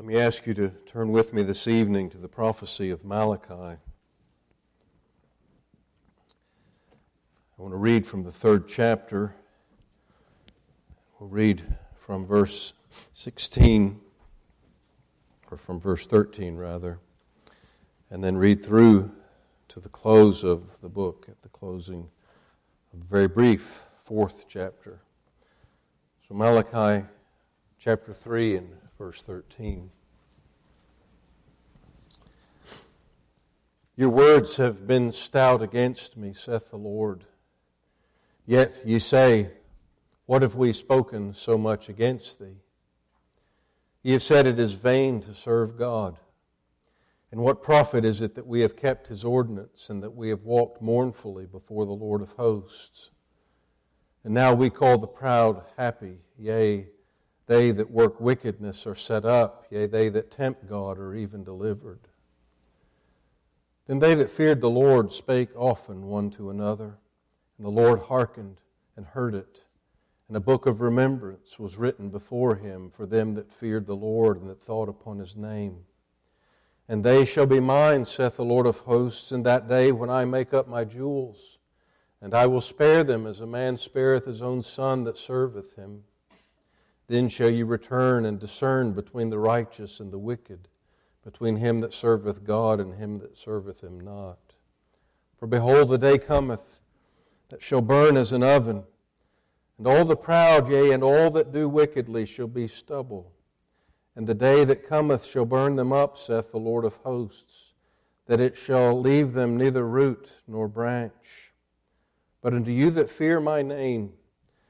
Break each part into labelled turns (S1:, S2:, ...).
S1: Let me ask you to turn with me this evening to the prophecy of Malachi. I want to read from the third chapter. We'll read from verse 16, or from verse 13, rather, and then read through to the close of the book, at the closing of the very brief fourth chapter. So, Malachi chapter 3 and verse 13. Your words have been stout against me, saith the Lord. Yet ye say, What have we spoken so much against thee? Ye have said it is vain to serve God. And what profit is it that we have kept his ordinance and that we have walked mournfully before the Lord of hosts? And now we call the proud happy, yea, they that work wickedness are set up, yea, they that tempt God are even delivered. Then they that feared the Lord spake often one to another, and the Lord hearkened and heard it. And a book of remembrance was written before him for them that feared the Lord and that thought upon his name. And they shall be mine, saith the Lord of hosts, in that day when I make up my jewels and I will spare them as a man spareth his own son that serveth him. Then shall ye return and discern between the righteous and the wicked, between him that serveth God and him that serveth him not. For behold, the day cometh that shall burn as an oven, and all the proud, yea, and all that do wickedly shall be stubble. And the day that cometh shall burn them up, saith the Lord of hosts, that it shall leave them neither root nor branch. But unto you that fear my name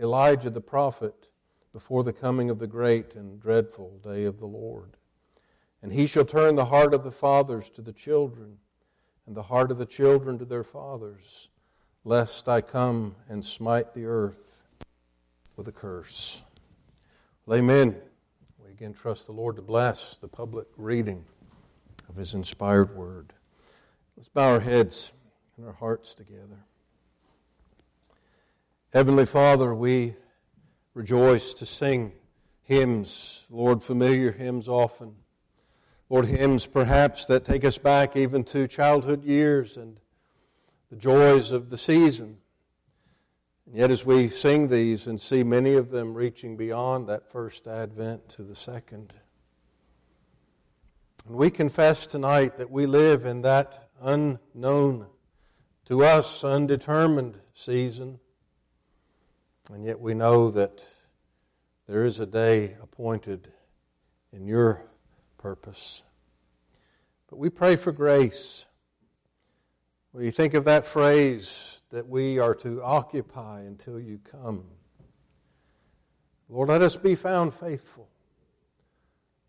S1: Elijah the prophet before the coming of the great and dreadful day of the Lord. And he shall turn the heart of the fathers to the children, and the heart of the children to their fathers, lest I come and smite the earth with a curse. Well, amen. We again trust the Lord to bless the public reading of his inspired word. Let's bow our heads and our hearts together. Heavenly Father, we rejoice to sing hymns, Lord, familiar hymns often. Lord, hymns perhaps that take us back even to childhood years and the joys of the season. And yet, as we sing these and see many of them reaching beyond that first advent to the second, and we confess tonight that we live in that unknown, to us undetermined season and yet we know that there is a day appointed in your purpose. But we pray for grace. We think of that phrase that we are to occupy until you come. Lord, let us be found faithful.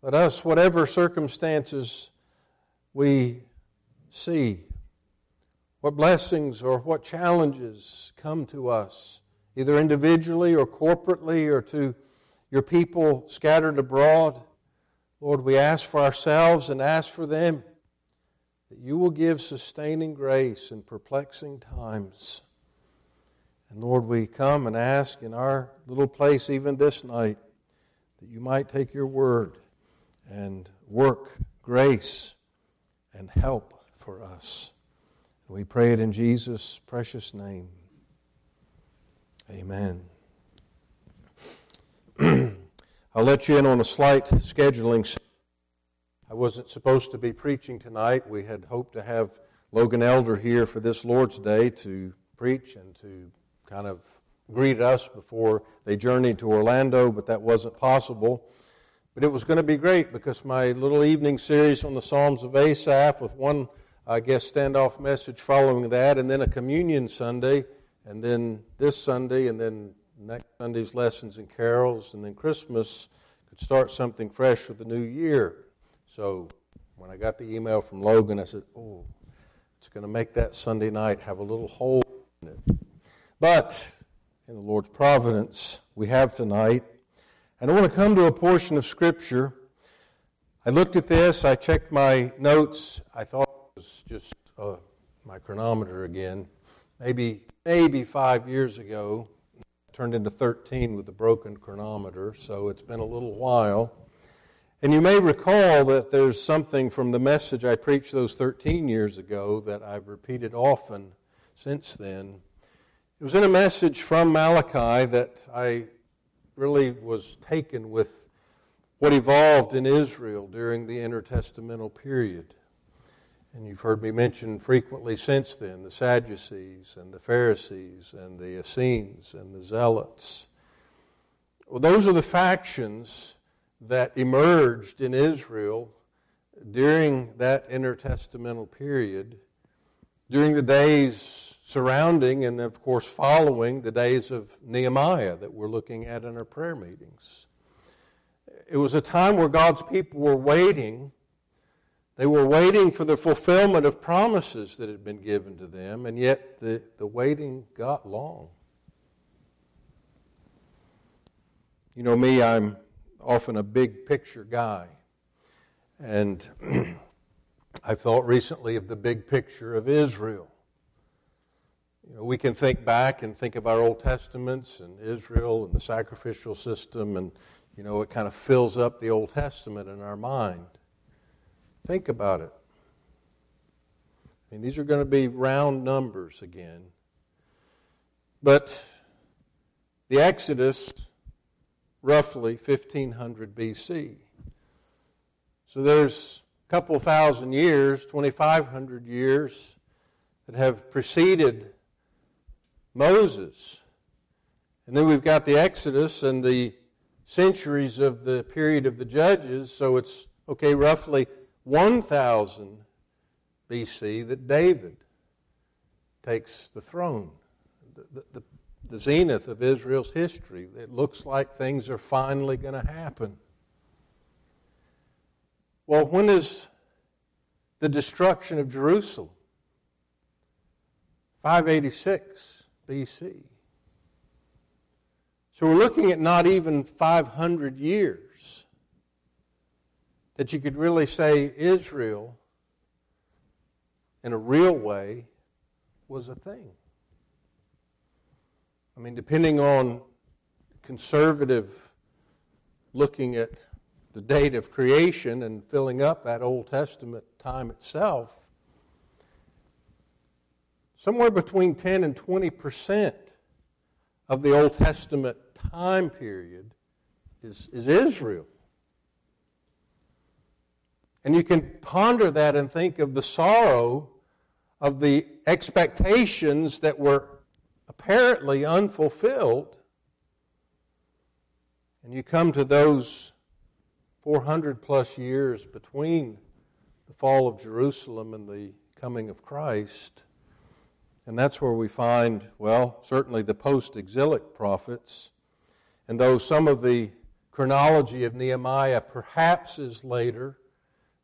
S1: Let us, whatever circumstances we see, what blessings or what challenges come to us, either individually or corporately or to your people scattered abroad. Lord, we ask for ourselves and ask for them that you will give sustaining grace in perplexing times. And Lord, we come and ask in our little place, even this night, that you might take your word and work grace and help for us. We pray it in Jesus' precious name. Amen. I'll let you in on a slight scheduling. I wasn't supposed to be preaching tonight. We had hoped to have Logan Elder here for this Lord's Day to preach and to kind of greet us before they journeyed to Orlando, but that wasn't possible. But it was going to be great because my little evening series on the Psalms of Asaph with one, I guess, standoff message following that, and then a communion Sunday and then this Sunday, and then next Sunday's lessons and carols, and then Christmas could start something fresh with the new year. So when I got the email from Logan, I said, oh, it's going to make that Sunday night have a little hole in it. But in the Lord's providence, we have tonight. And I want to come to a portion of Scripture. I looked at this, I checked my notes. I thought it was just uh, my chronometer again. Maybe, maybe five years ago, turned into 13 with a broken chronometer, so it's been a little while. And you may recall that there's something from the message I preached those 13 years ago that I've repeated often since then. It was in a message from Malachi that I really was taken with what evolved in Israel during the intertestamental period. And you've heard me mention frequently since then the Sadducees and the Pharisees and the Essenes and the Zealots. Well, those are the factions that emerged in Israel during that intertestamental period, during the days surrounding and, of course, following the days of Nehemiah that we're looking at in our prayer meetings. It was a time where God's people were waiting. They were waiting for the fulfillment of promises that had been given to them, and yet the, the waiting got long. You know me, I'm often a big picture guy. And I've thought recently of the big picture of Israel. You know, we can think back and think of our Old Testaments and Israel and the sacrificial system, and, you know, it kind of fills up the Old Testament in our mind. Think about it. I mean, these are going to be round numbers again. But the Exodus roughly 1500 BC. So there's a couple thousand years, 2,500 years, that have preceded Moses. And then we've got the Exodus and the centuries of the period of the Judges, so it's, okay, roughly 1000 BC that David takes the throne. The, the, the zenith of Israel's history. It looks like things are finally going to happen. Well, when is the destruction of Jerusalem? 586 BC. So we're looking at not even 500 years that you could really say Israel, in a real way, was a thing. I mean, depending on conservative looking at the date of creation and filling up that Old Testament time itself, somewhere between 10 and 20 percent of the Old Testament time period is, is Israel. And you can ponder that and think of the sorrow of the expectations that were apparently unfulfilled. And you come to those 400 plus years between the fall of Jerusalem and the coming of Christ. And that's where we find, well, certainly the post exilic prophets. And though some of the chronology of Nehemiah perhaps is later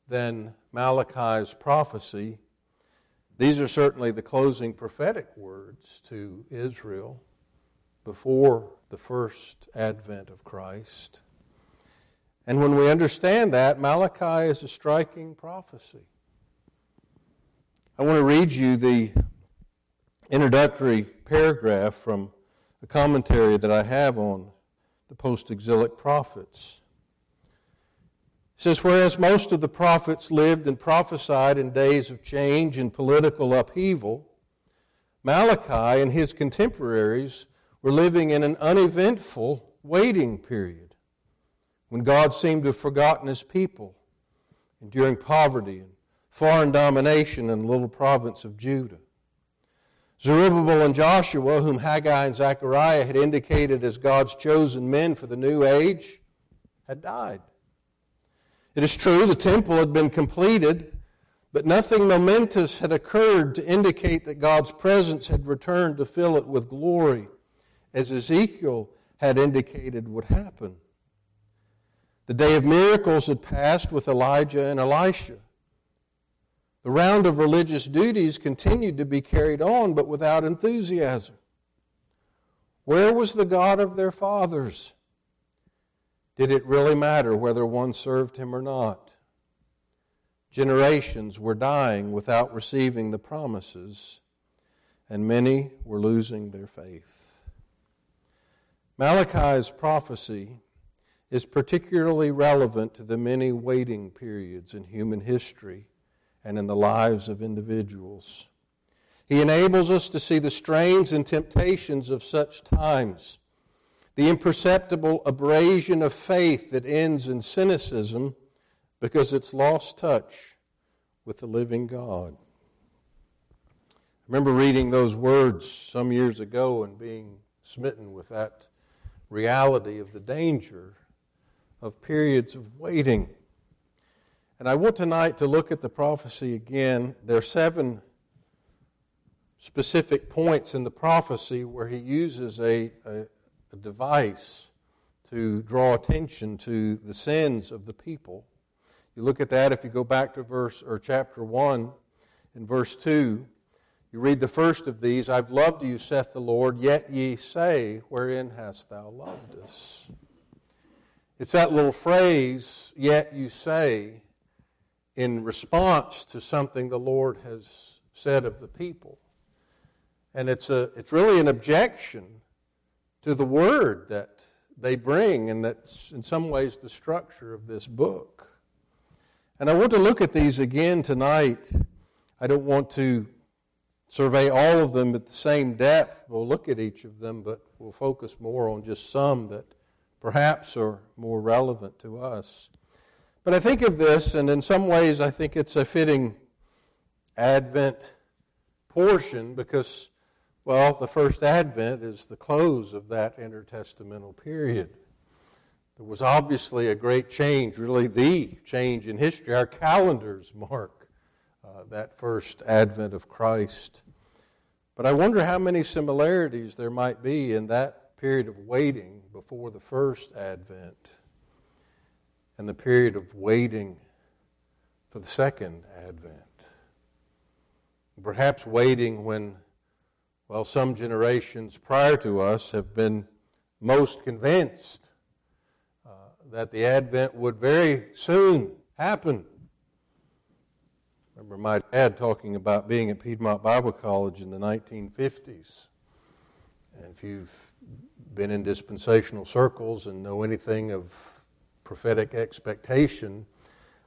S1: than Malachi's prophecy, these are certainly the closing prophetic words to Israel before the first advent of Christ. And when we understand that, Malachi is a striking prophecy. I want to read you the introductory paragraph from a commentary that I have on the post exilic prophets says, Whereas most of the prophets lived and prophesied in days of change and political upheaval, Malachi and his contemporaries were living in an uneventful waiting period when God seemed to have forgotten his people, enduring poverty and foreign domination in the little province of Judah. Zerubbabel and Joshua, whom Haggai and Zechariah had indicated as God's chosen men for the new age, had died. It is true the temple had been completed, but nothing momentous had occurred to indicate that God's presence had returned to fill it with glory, as Ezekiel had indicated would happen. The day of miracles had passed with Elijah and Elisha. The round of religious duties continued to be carried on, but without enthusiasm. Where was the God of their fathers? Did it really matter whether one served him or not? Generations were dying without receiving the promises, and many were losing their faith. Malachi's prophecy is particularly relevant to the many waiting periods in human history and in the lives of individuals. He enables us to see the strains and temptations of such times the imperceptible abrasion of faith that ends in cynicism because it's lost touch with the living God. I remember reading those words some years ago and being smitten with that reality of the danger of periods of waiting. And I want tonight to look at the prophecy again. There are seven specific points in the prophecy where he uses a, a, a device to draw attention to the sins of the people. You look at that if you go back to verse or chapter 1 in verse 2. You read the first of these I've loved you, saith the Lord, yet ye say, Wherein hast thou loved us? It's that little phrase, yet you say, in response to something the Lord has said of the people. And it's, a, it's really an objection to the word that they bring, and that's in some ways the structure of this book. And I want to look at these again tonight. I don't want to survey all of them at the same depth. We'll look at each of them, but we'll focus more on just some that perhaps are more relevant to us. But I think of this, and in some ways, I think it's a fitting Advent portion because well, the first advent is the close of that intertestamental period. There was obviously a great change, really the change in history. Our calendars mark uh, that first advent of Christ. But I wonder how many similarities there might be in that period of waiting before the first advent and the period of waiting for the second advent. Perhaps waiting when well, some generations prior to us have been most convinced uh, that the Advent would very soon happen. remember my dad talking about being at Piedmont Bible College in the 1950s. And if you've been in dispensational circles and know anything of prophetic expectation,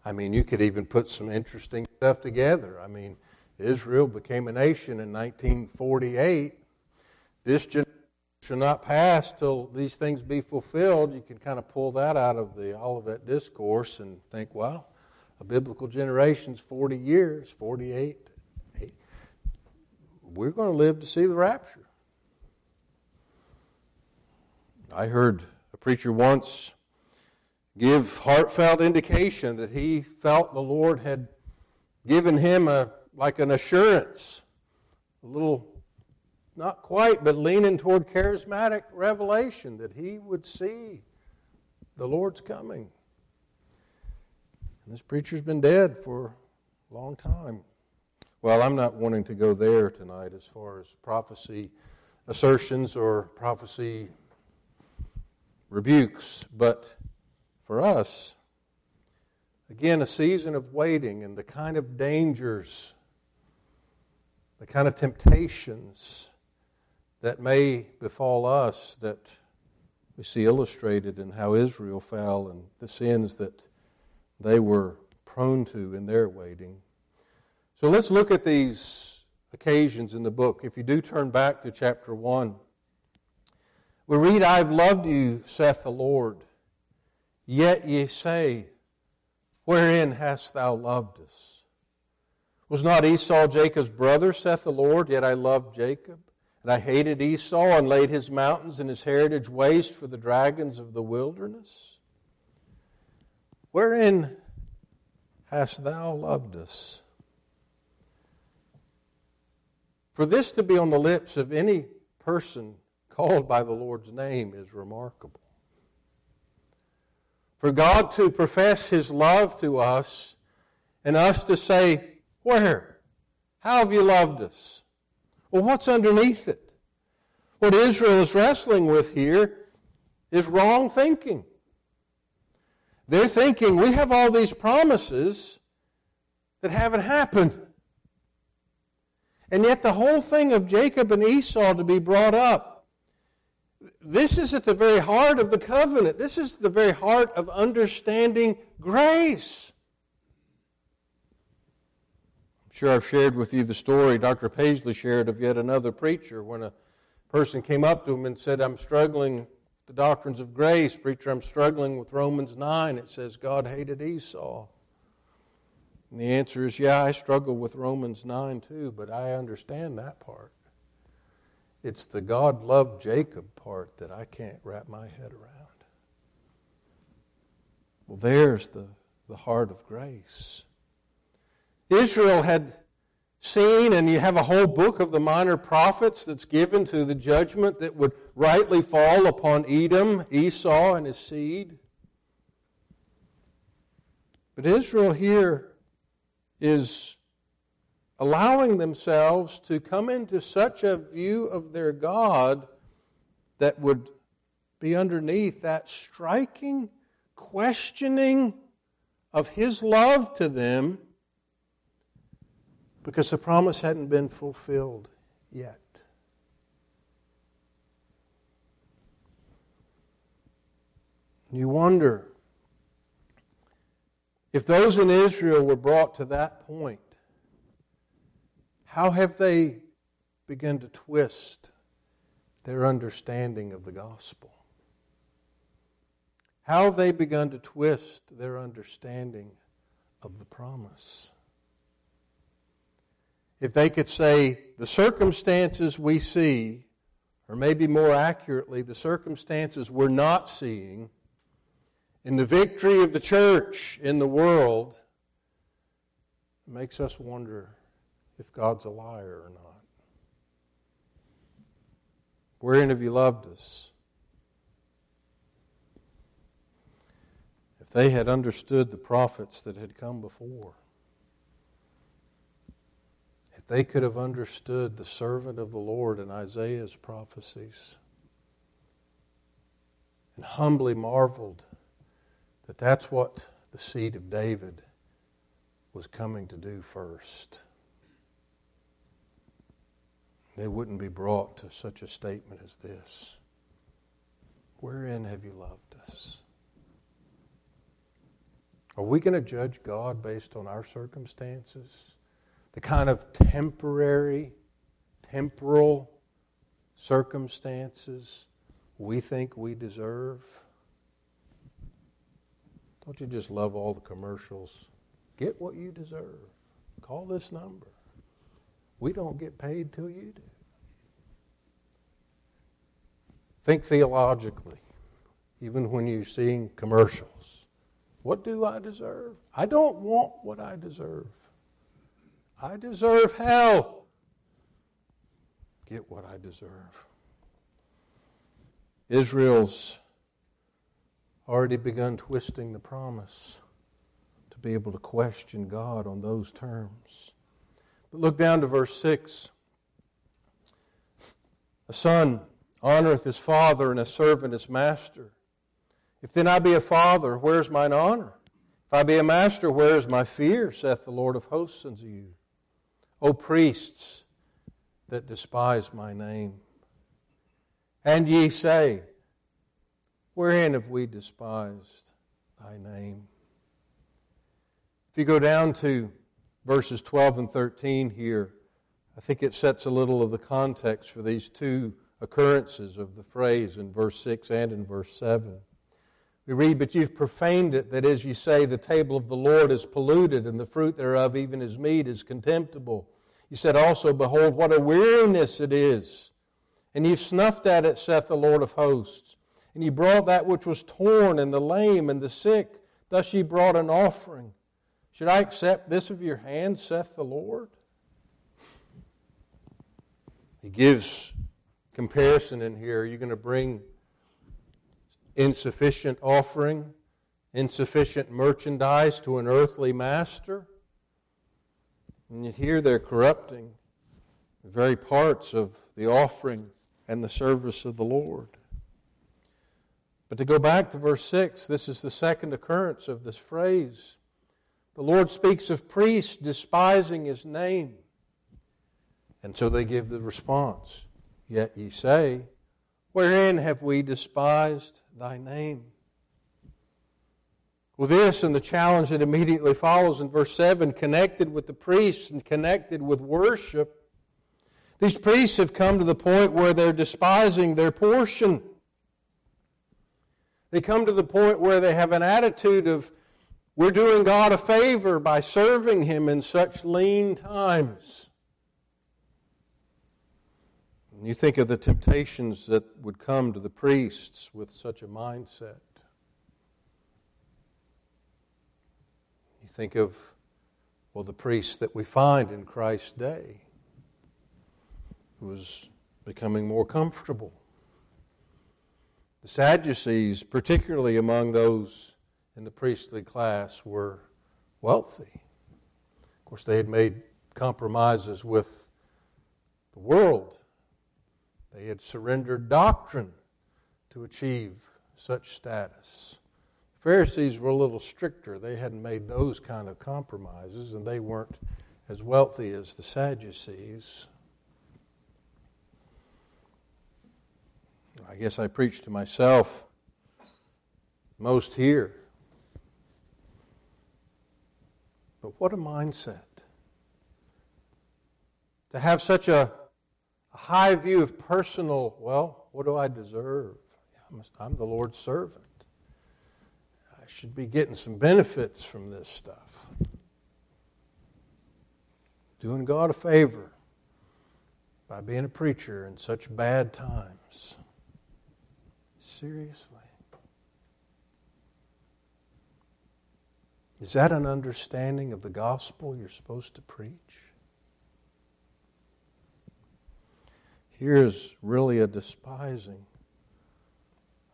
S1: I mean, you could even put some interesting stuff together. I mean, Israel became a nation in 1948. This generation shall not pass till these things be fulfilled. You can kind of pull that out of the Olivet Discourse and think, well, a biblical generation's 40 years, 48. We're going to live to see the rapture. I heard a preacher once give heartfelt indication that he felt the Lord had given him a like an assurance, a little, not quite, but leaning toward charismatic revelation that he would see the Lord's coming. And this preacher's been dead for a long time. Well, I'm not wanting to go there tonight as far as prophecy assertions or prophecy rebukes, but for us, again, a season of waiting and the kind of dangers the kind of temptations that may befall us that we see illustrated in how Israel fell and the sins that they were prone to in their waiting. So let's look at these occasions in the book. If you do turn back to chapter 1, we read, I've loved you, saith the Lord. Yet ye say, Wherein hast thou loved us? Was not Esau Jacob's brother, saith the Lord? Yet I loved Jacob. And I hated Esau and laid his mountains and his heritage waste for the dragons of the wilderness. Wherein hast thou loved us? For this to be on the lips of any person called by the Lord's name is remarkable. For God to profess His love to us and us to say, Where? How have you loved us? Well, what's underneath it? What Israel is wrestling with here is wrong thinking. They're thinking we have all these promises that haven't happened. And yet, the whole thing of Jacob and Esau to be brought up, this is at the very heart of the covenant. This is the very heart of understanding grace. Sure I've shared with you the story Dr. Paisley shared of yet another preacher when a person came up to him and said, I'm struggling with the doctrines of grace. Preacher, I'm struggling with Romans 9. It says God hated Esau. And the answer is, yeah, I struggle with Romans 9 too, but I understand that part. It's the God loved Jacob part that I can't wrap my head around. Well, there's the, the heart of grace. Israel had seen, and you have a whole book of the minor prophets that's given to the judgment that would rightly fall upon Edom, Esau, and his seed. But Israel here is allowing themselves to come into such a view of their God that would be underneath that striking questioning of His love to them because the promise hadn't been fulfilled yet. You wonder if those in Israel were brought to that point, how have they begun to twist their understanding of the gospel? How have they begun to twist their understanding of the promise? If they could say, the circumstances we see, or maybe more accurately, the circumstances we're not seeing, in the victory of the church in the world makes us wonder if God's a liar or not. Wherein have you loved us? If they had understood the prophets that had come before, if they could have understood the servant of the Lord in Isaiah's prophecies and humbly marveled that that's what the seed of David was coming to do first. They wouldn't be brought to such a statement as this. Wherein have you loved us? Are we going to judge God based on our circumstances? The kind of temporary, temporal circumstances we think we deserve? Don't you just love all the commercials? Get what you deserve. Call this number. We don't get paid till you do. Think theologically, even when you're seeing commercials. What do I deserve? I don't want what I deserve. I deserve hell. Get what I deserve. Israel's already begun twisting the promise to be able to question God on those terms. But look down to verse 6. A son honoreth his father, and a servant his master. If then I be a father, where is mine honor? If I be a master, where is my fear, saith the Lord of hosts unto you? O priests that despise my name. And ye say, Wherein have we despised thy name? If you go down to verses 12 and 13 here, I think it sets a little of the context for these two occurrences of the phrase in verse 6 and in verse 7. We read, But you've profaned it, that as you say, the table of the Lord is polluted, and the fruit thereof, even his meat, is contemptible. You said also, Behold, what a weariness it is. And you've snuffed at it, saith the Lord of hosts. And ye brought that which was torn, and the lame, and the sick. Thus ye brought an offering. Should I accept this of your hand, saith the Lord? He gives comparison in here. Are you going to bring insufficient offering insufficient merchandise to an earthly master. And yet here they're corrupting the very parts of the offering and the service of the Lord. But to go back to verse 6, this is the second occurrence of this phrase. The Lord speaks of priests despising his name. And so they give the response Yet ye say, Wherein have we despised thy name? Well, this and the challenge that immediately follows in verse 7, connected with the priests and connected with worship, these priests have come to the point where they're despising their portion. They come to the point where they have an attitude of, we're doing God a favor by serving Him in such lean times. You think of the temptations that would come to the priests with such a mindset. You think of, well, the priests that we find in Christ's day who was becoming more comfortable. The Sadducees, particularly among those in the priestly class, were wealthy. Of course, they had made compromises with the world, they had surrendered doctrine to achieve such status. The Pharisees were a little stricter. They hadn't made those kind of compromises, and they weren't as wealthy as the Sadducees. I guess I preach to myself most here. But what a mindset. To have such a, a high view of personal, well, what do I deserve? I'm the Lord's servant. I should be getting some benefits from this stuff. Doing God a favor by being a preacher in such bad times. Seriously. Is that an understanding of the gospel you're supposed to preach? Here's really a despising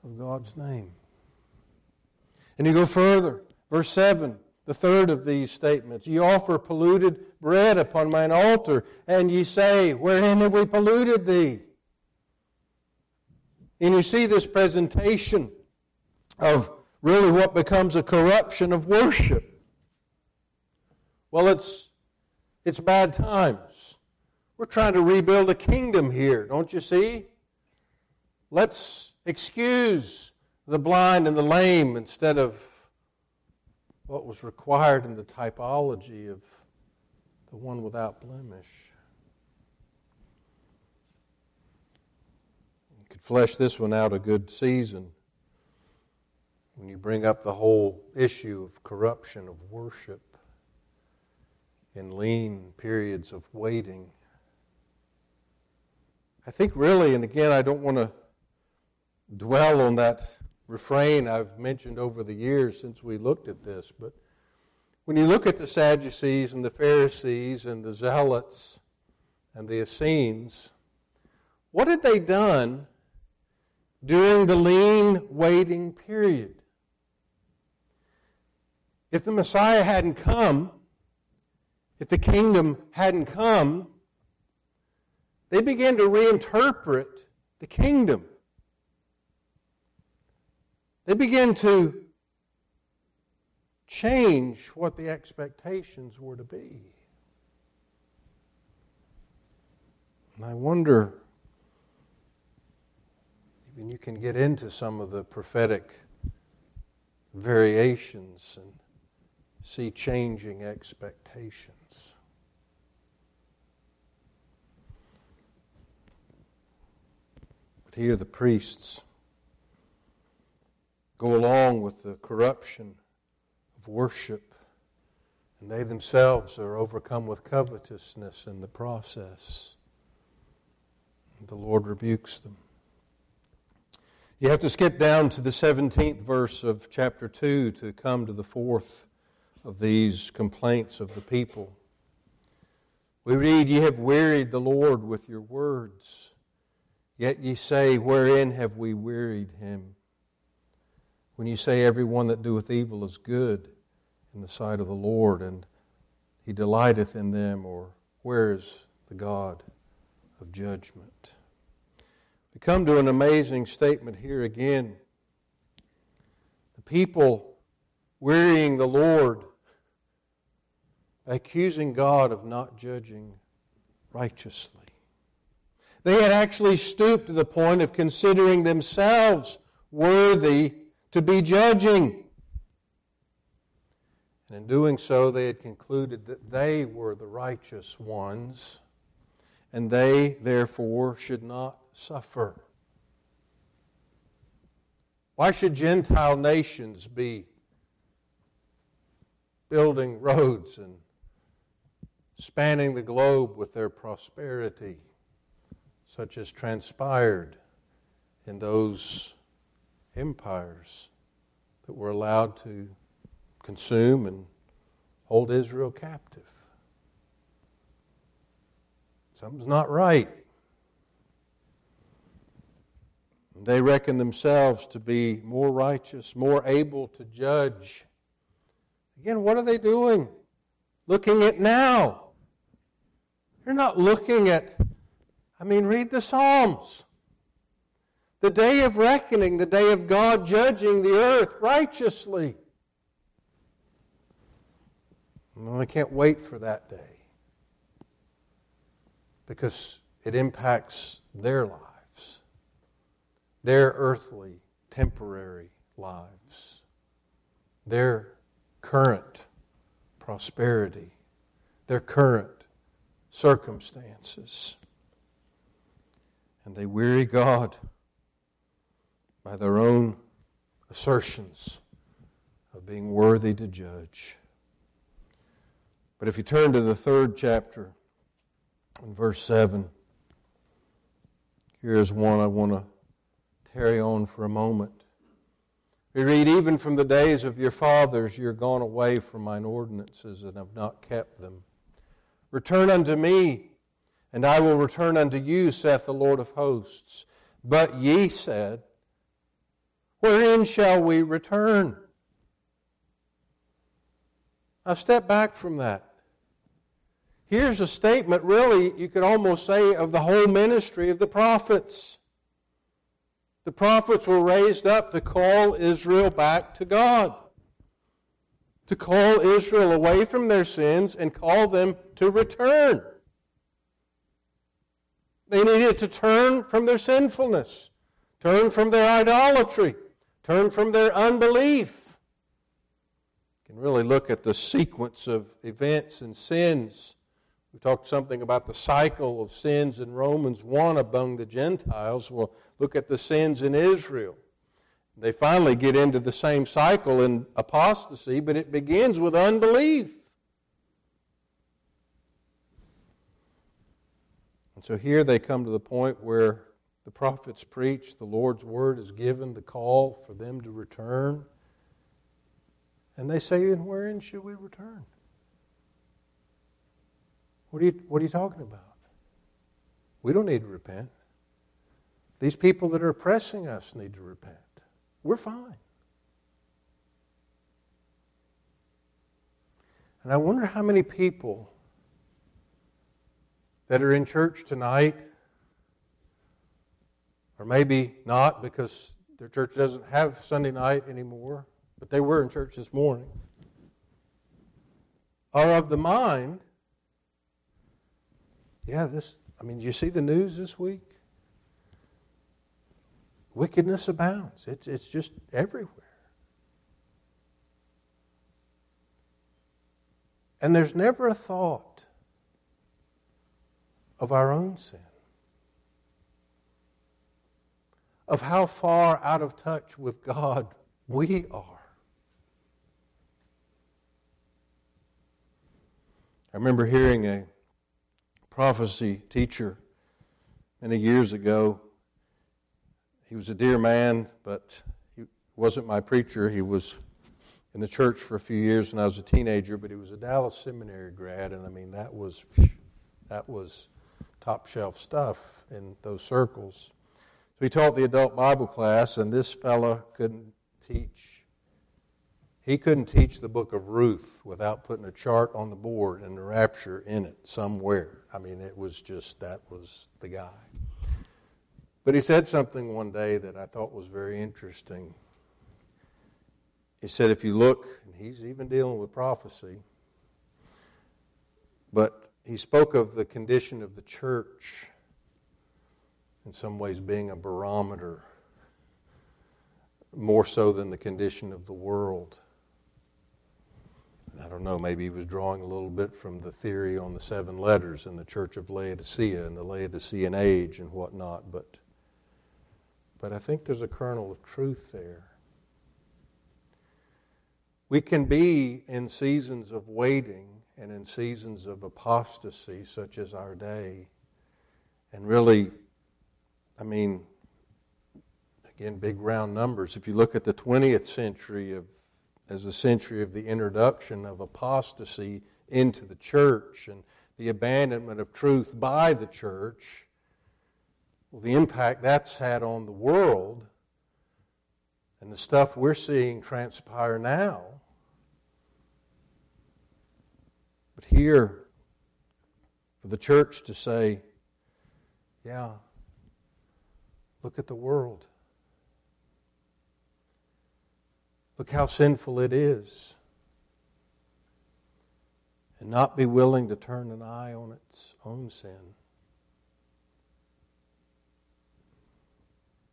S1: of God's name. And you go further. Verse 7, the third of these statements. Ye offer polluted bread upon mine altar, and ye say, Wherein have we polluted thee? And you see this presentation of really what becomes a corruption of worship. Well, it's, it's bad times. We're trying to rebuild a kingdom here, don't you see? Let's excuse the blind and the lame instead of what was required in the typology of the one without blemish. You could flesh this one out a good season when you bring up the whole issue of corruption of worship in lean periods of waiting. I think really, and again, I don't want to dwell on that refrain I've mentioned over the years since we looked at this, but when you look at the Sadducees and the Pharisees and the Zealots and the Essenes, what had they done during the lean waiting period. If the Messiah hadn't come, if the kingdom hadn't come, they began to reinterpret the kingdom. They began to change what the expectations were to be. And I wonder and you can get into some of the prophetic variations and see changing expectations. But here the priests go along with the corruption of worship, and they themselves are overcome with covetousness in the process. The Lord rebukes them. You have to skip down to the 17th verse of chapter 2 to come to the fourth of these complaints of the people. We read, Ye have wearied the Lord with your words, yet ye say, Wherein have we wearied him? when you say everyone that doeth evil is good in the sight of the Lord, and he delighteth in them, or where is the God of judgment? We come to an amazing statement here again. The people wearying the Lord, accusing God of not judging righteously. They had actually stooped to the point of considering themselves worthy to be judging. And in doing so, they had concluded that they were the righteous ones, and they, therefore, should not suffer. Why should Gentile nations be building roads and spanning the globe with their prosperity, such as transpired in those empires that were allowed to consume and hold Israel captive. Something's not right. They reckon themselves to be more righteous, more able to judge. Again, what are they doing? Looking at now. They're not looking at, I mean, read the Psalms. The day of reckoning, the day of God judging the earth righteously. Well, I can't wait for that day because it impacts their lives, their earthly, temporary lives, their current prosperity, their current circumstances. And they weary God by their own assertions of being worthy to judge. But if you turn to the third chapter, in verse 7, here's one I want to carry on for a moment. We read, Even from the days of your fathers, you're gone away from mine ordinances and have not kept them. Return unto me, and I will return unto you, saith the Lord of hosts. But ye said, Wherein shall we return? Now step back from that. Here's a statement, really, you could almost say, of the whole ministry of the prophets. The prophets were raised up to call Israel back to God, to call Israel away from their sins and call them to return. They needed to turn from their sinfulness, turn from their idolatry, turn from their unbelief. You can really look at the sequence of events and sins we talked something about the cycle of sins in Romans 1 among the Gentiles. We'll look at the sins in Israel. They finally get into the same cycle in apostasy, but it begins with unbelief. And so here they come to the point where the prophets preach, the Lord's word is given, the call for them to return. And they say, And wherein should we return? What are you, what are you talking about? We don't need to repent. These people that are oppressing us need to repent. We're fine. And I wonder how many people that are in church tonight, or maybe not because their church doesn't have Sunday night anymore, but they were in church this morning, are of the mind yeah, this, I mean, do you see the news this week? Wickedness abounds. It's, it's just everywhere. And there's never a thought of our own sin, of how far out of touch with God we are. I remember hearing a prophecy teacher many years ago. He was a dear man, but he wasn't my preacher. He was in the church for a few years when I was a teenager, but he was a Dallas Seminary grad, and I mean that was that was top shelf stuff in those circles. So he taught the adult Bible class, and this fellow couldn't teach. He couldn't teach the book of Ruth without putting a chart on the board and the rapture in it somewhere. I mean, it was just, that was the guy. But he said something one day that I thought was very interesting. He said, if you look, and he's even dealing with prophecy, but he spoke of the condition of the church in some ways being a barometer more so than the condition of the world. I don't know, maybe he was drawing a little bit from the theory on the seven letters in the Church of Laodicea and the Laodicean age and whatnot, but, but I think there's a kernel of truth there. We can be in seasons of waiting and in seasons of apostasy, such as our day, and really, I mean, again, big round numbers. If you look at the 20th century of, as a century of the introduction of apostasy into the church and the abandonment of truth by the church, well, the impact that's had on the world and the stuff we're seeing transpire now But here, for the church to say, yeah, look at the world. Look how sinful it is. And not be willing to turn an eye on its own sin.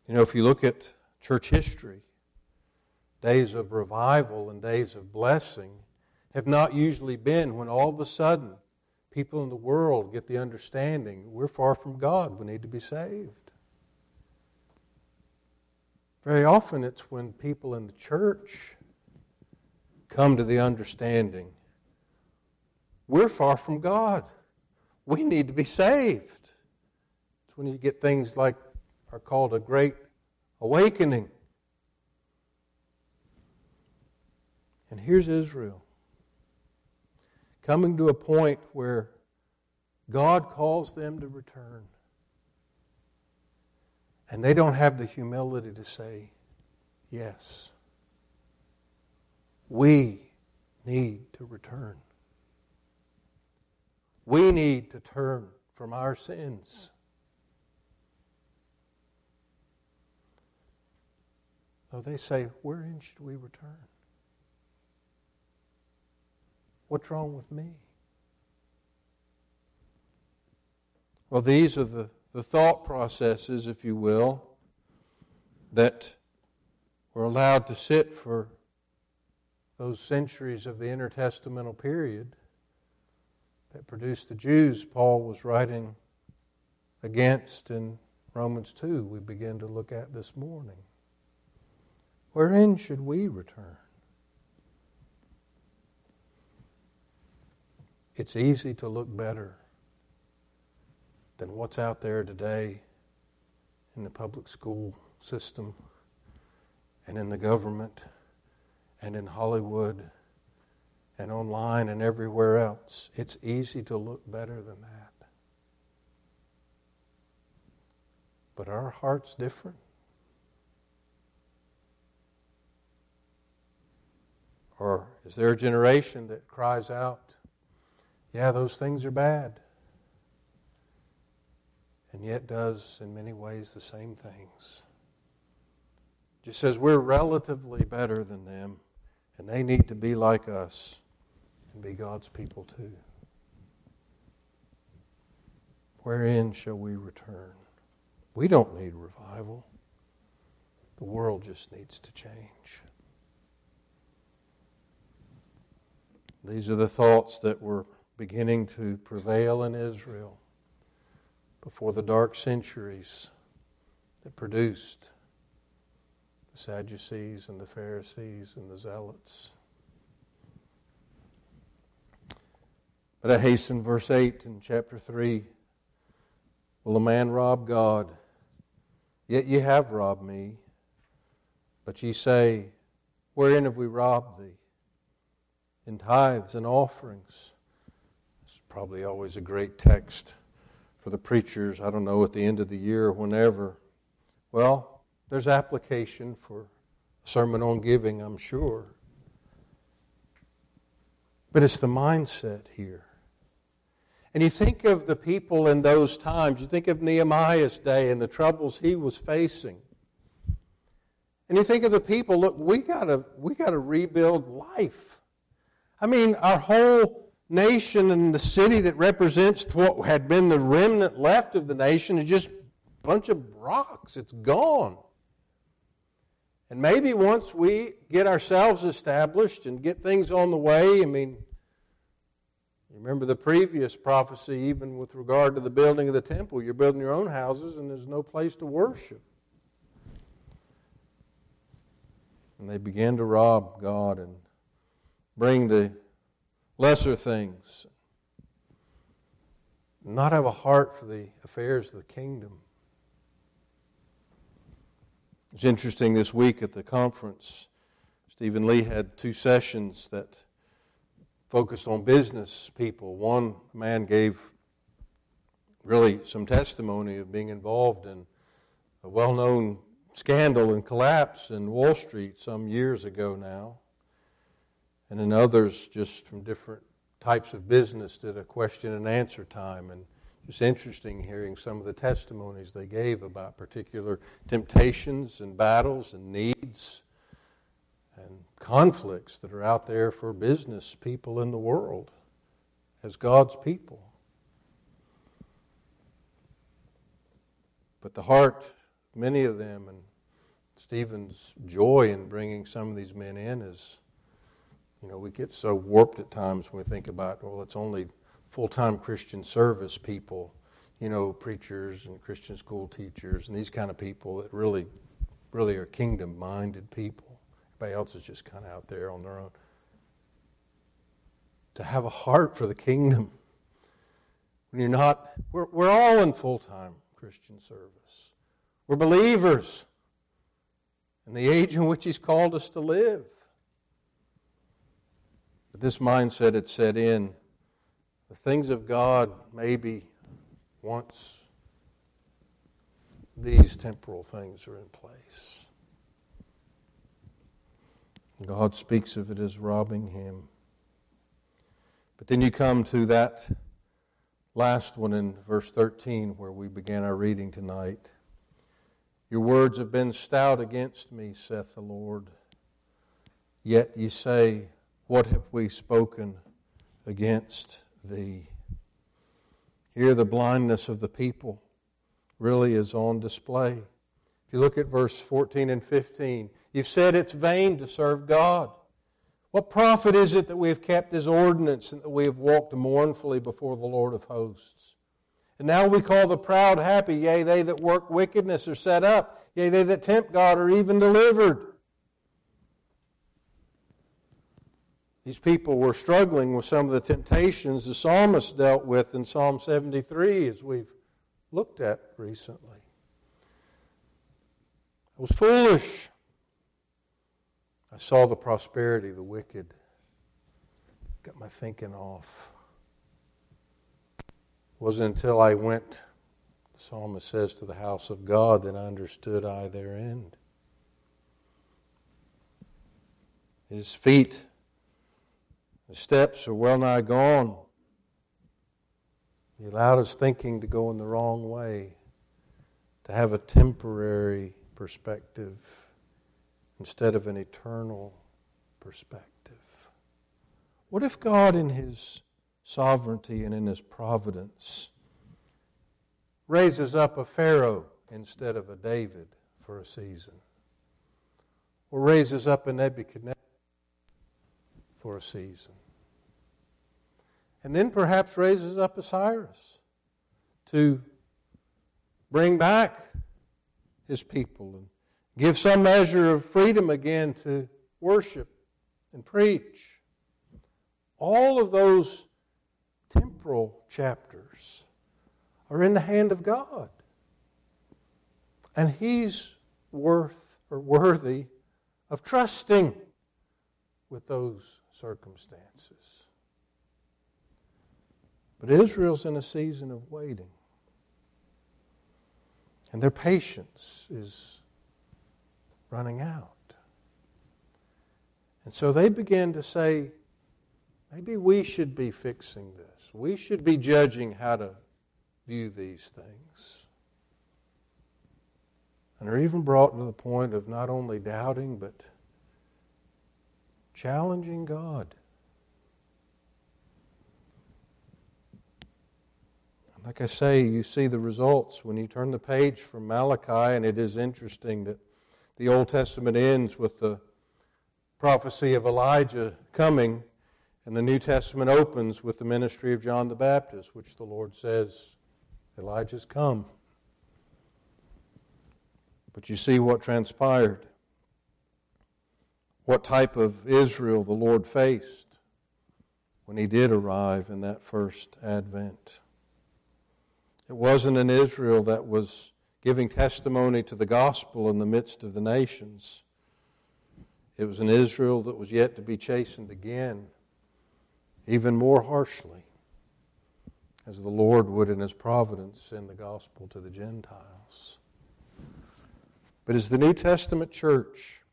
S1: You know, if you look at church history, days of revival and days of blessing have not usually been when all of a sudden people in the world get the understanding we're far from God, we need to be saved. Very often it's when people in the church come to the understanding we're far from God. We need to be saved. It's when you get things like are called a great awakening. And here's Israel coming to a point where God calls them to return. And they don't have the humility to say, Yes, we need to return. We need to turn from our sins. So they say, Wherein should we return? What's wrong with me? Well, these are the, the thought processes, if you will, that were allowed to sit for those centuries of the intertestamental period that produced the Jews Paul was writing against in Romans 2, we begin to look at this morning. Wherein should we return? It's easy to look better than what's out there today in the public school system and in the government and in Hollywood and online and everywhere else. It's easy to look better than that. But our heart's different. Or is there a generation that cries out, yeah, those things are bad. And yet does, in many ways, the same things. Just says we're relatively better than them, and they need to be like us and be God's people too. Wherein shall we return? We don't need revival. The world just needs to change. These are the thoughts that were beginning to prevail in Israel before the dark centuries that produced the Sadducees and the Pharisees and the Zealots. But I hasten verse 8 in chapter 3. Will a man rob God? Yet ye have robbed me. But ye say, Wherein have we robbed thee? In tithes and offerings probably always a great text for the preachers, I don't know, at the end of the year or whenever. Well, there's application for a sermon on giving, I'm sure. But it's the mindset here. And you think of the people in those times, you think of Nehemiah's day and the troubles he was facing. And you think of the people, look, we gotta we gotta rebuild life. I mean, our whole nation and the city that represents what had been the remnant left of the nation is just a bunch of rocks. It's gone. And maybe once we get ourselves established and get things on the way, I mean, remember the previous prophecy, even with regard to the building of the temple. You're building your own houses and there's no place to worship. And they began to rob God and bring the lesser things, not have a heart for the affairs of the kingdom. It's interesting this week at the conference, Stephen Lee had two sessions that focused on business people. One man gave really some testimony of being involved in a well known scandal and collapse in Wall Street some years ago now. And then others, just from different types of business, did a question and answer time. And it's interesting hearing some of the testimonies they gave about particular temptations and battles and needs and conflicts that are out there for business people in the world as God's people. But the heart, many of them, and Stephen's joy in bringing some of these men in is, you know, we get so warped at times when we think about, well, it's only full time Christian service people, you know, preachers and Christian school teachers and these kind of people that really, really are kingdom minded people. Everybody else is just kind of out there on their own. To have a heart for the kingdom. When you're not, we're, we're all in full time Christian service. We're believers in the age in which He's called us to live. But this mindset had set in the things of God maybe once these temporal things are in place. God speaks of it as robbing him. But then you come to that last one in verse 13 where we began our reading tonight. Your words have been stout against me, saith the Lord. Yet ye say, What have we spoken against thee. Here, the blindness of the people really is on display. If you look at verse 14 and 15, you've said it's vain to serve God. What profit is it that we have kept his ordinance and that we have walked mournfully before the Lord of hosts? And now we call the proud happy, yea, they that work wickedness are set up, yea, they that tempt God are even delivered. These people were struggling with some of the temptations the psalmist dealt with in Psalm 73, as we've looked at recently. I was foolish. I saw the prosperity of the wicked. Got my thinking off. It wasn't until I went, the psalmist says, to the house of God that I understood I their end. His feet the steps are well nigh gone. He allowed his thinking to go in the wrong way, to have a temporary perspective instead of an eternal perspective. What if God, in His sovereignty and in His providence, raises up a Pharaoh instead of a David for a season? Or raises up a Nebuchadnezzar for a season. And then perhaps raises up a to bring back his people and give some measure of freedom again to worship and preach. All of those temporal chapters are in the hand of God. And He's worth or worthy of trusting with those circumstances. But Israel's in a season of waiting. And their patience is running out. And so they begin to say, maybe we should be fixing this. We should be judging how to view these things. And are even brought to the point of not only doubting, but challenging God. Like I say, you see the results when you turn the page from Malachi, and it is interesting that the Old Testament ends with the prophecy of Elijah coming, and the New Testament opens with the ministry of John the Baptist, which the Lord says, Elijah's come. But you see what transpired, what type of Israel the Lord faced when he did arrive in that first advent. It wasn't an Israel that was giving testimony to the gospel in the midst of the nations. It was an Israel that was yet to be chastened again, even more harshly, as the Lord would in His providence send the gospel to the Gentiles. But is the New Testament church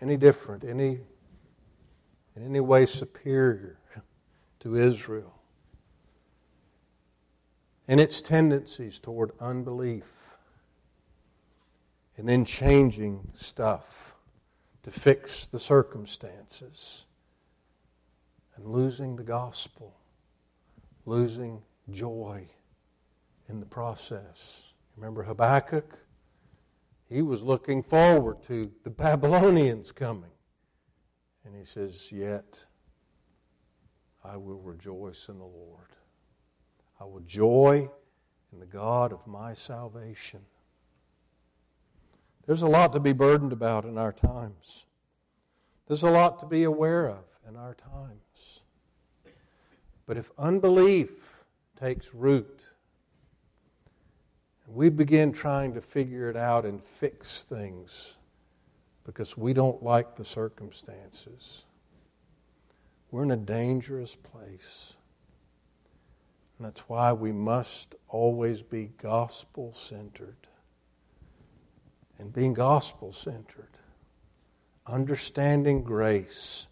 S1: any different, any, in any way superior to Israel? and its tendencies toward unbelief, and then changing stuff to fix the circumstances, and losing the gospel, losing joy in the process. Remember Habakkuk? He was looking forward to the Babylonians coming. And he says, Yet I will rejoice in the Lord. I will joy in the God of my salvation. There's a lot to be burdened about in our times. There's a lot to be aware of in our times. But if unbelief takes root, we begin trying to figure it out and fix things because we don't like the circumstances, we're in a dangerous place. And that's why we must always be gospel centered. And being gospel centered, understanding grace,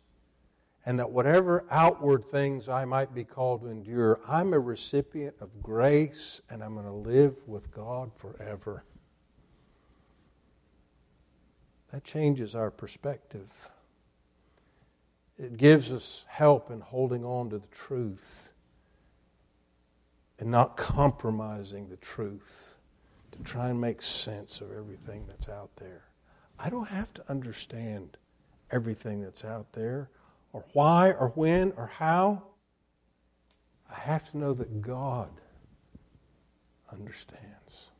S1: and that whatever outward things I might be called to endure, I'm a recipient of grace and I'm going to live with God forever. That changes our perspective. It gives us help in holding on to the truth and not compromising the truth to try and make sense of everything that's out there. I don't have to understand everything that's out there or why or when or how. I have to know that God understands.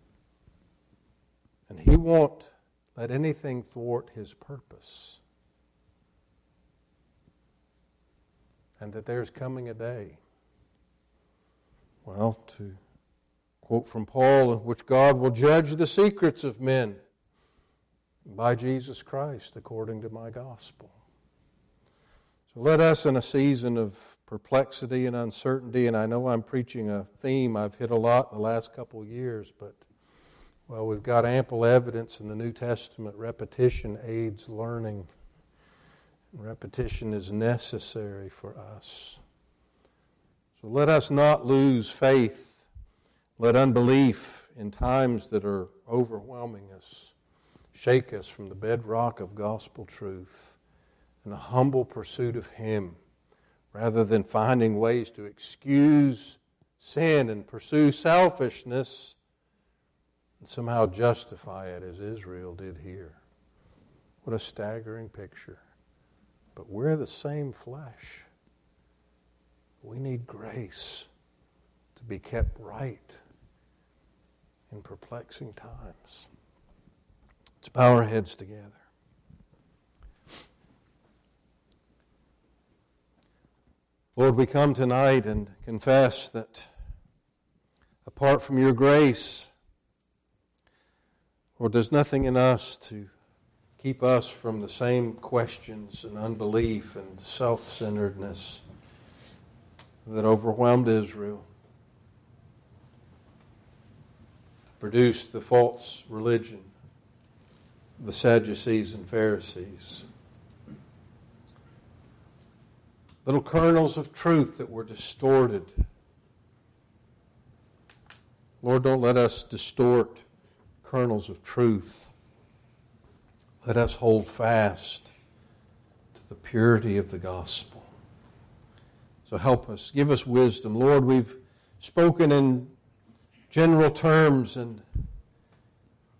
S1: And He won't let anything thwart His purpose. And that there's coming a day well, to quote from Paul, in which God will judge the secrets of men by Jesus Christ according to my gospel. Let us, in a season of perplexity and uncertainty, and I know I'm preaching a theme I've hit a lot in the last couple of years, but well, we've got ample evidence in the New Testament. Repetition aids learning. Repetition is necessary for us. So let us not lose faith. Let unbelief in times that are overwhelming us shake us from the bedrock of gospel truth and a humble pursuit of Him rather than finding ways to excuse sin and pursue selfishness and somehow justify it as Israel did here. What a staggering picture. But we're the same flesh. We need grace to be kept right in perplexing times. Let's bow our heads together. Lord, we come tonight and confess that apart from your grace, Lord, there's nothing in us to keep us from the same questions and unbelief and self centeredness that overwhelmed Israel, produced the false religion, the Sadducees and Pharisees. Little kernels of truth that were distorted. Lord, don't let us distort kernels of truth. Let us hold fast to the purity of the gospel. So help us. Give us wisdom. Lord, we've spoken in general terms, and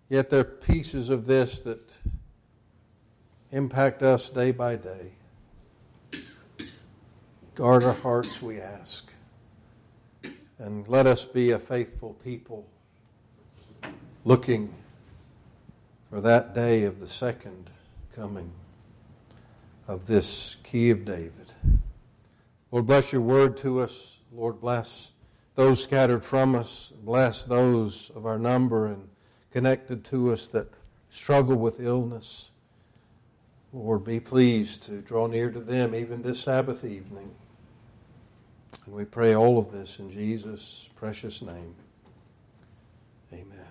S1: yet there are pieces of this that impact us day by day. Guard our hearts, we ask. And let us be a faithful people looking for that day of the second coming of this key of David. Lord, bless your word to us. Lord, bless those scattered from us. Bless those of our number and connected to us that struggle with illness. Lord, be pleased to draw near to them even this Sabbath evening. And we pray all of this in Jesus' precious name. Amen.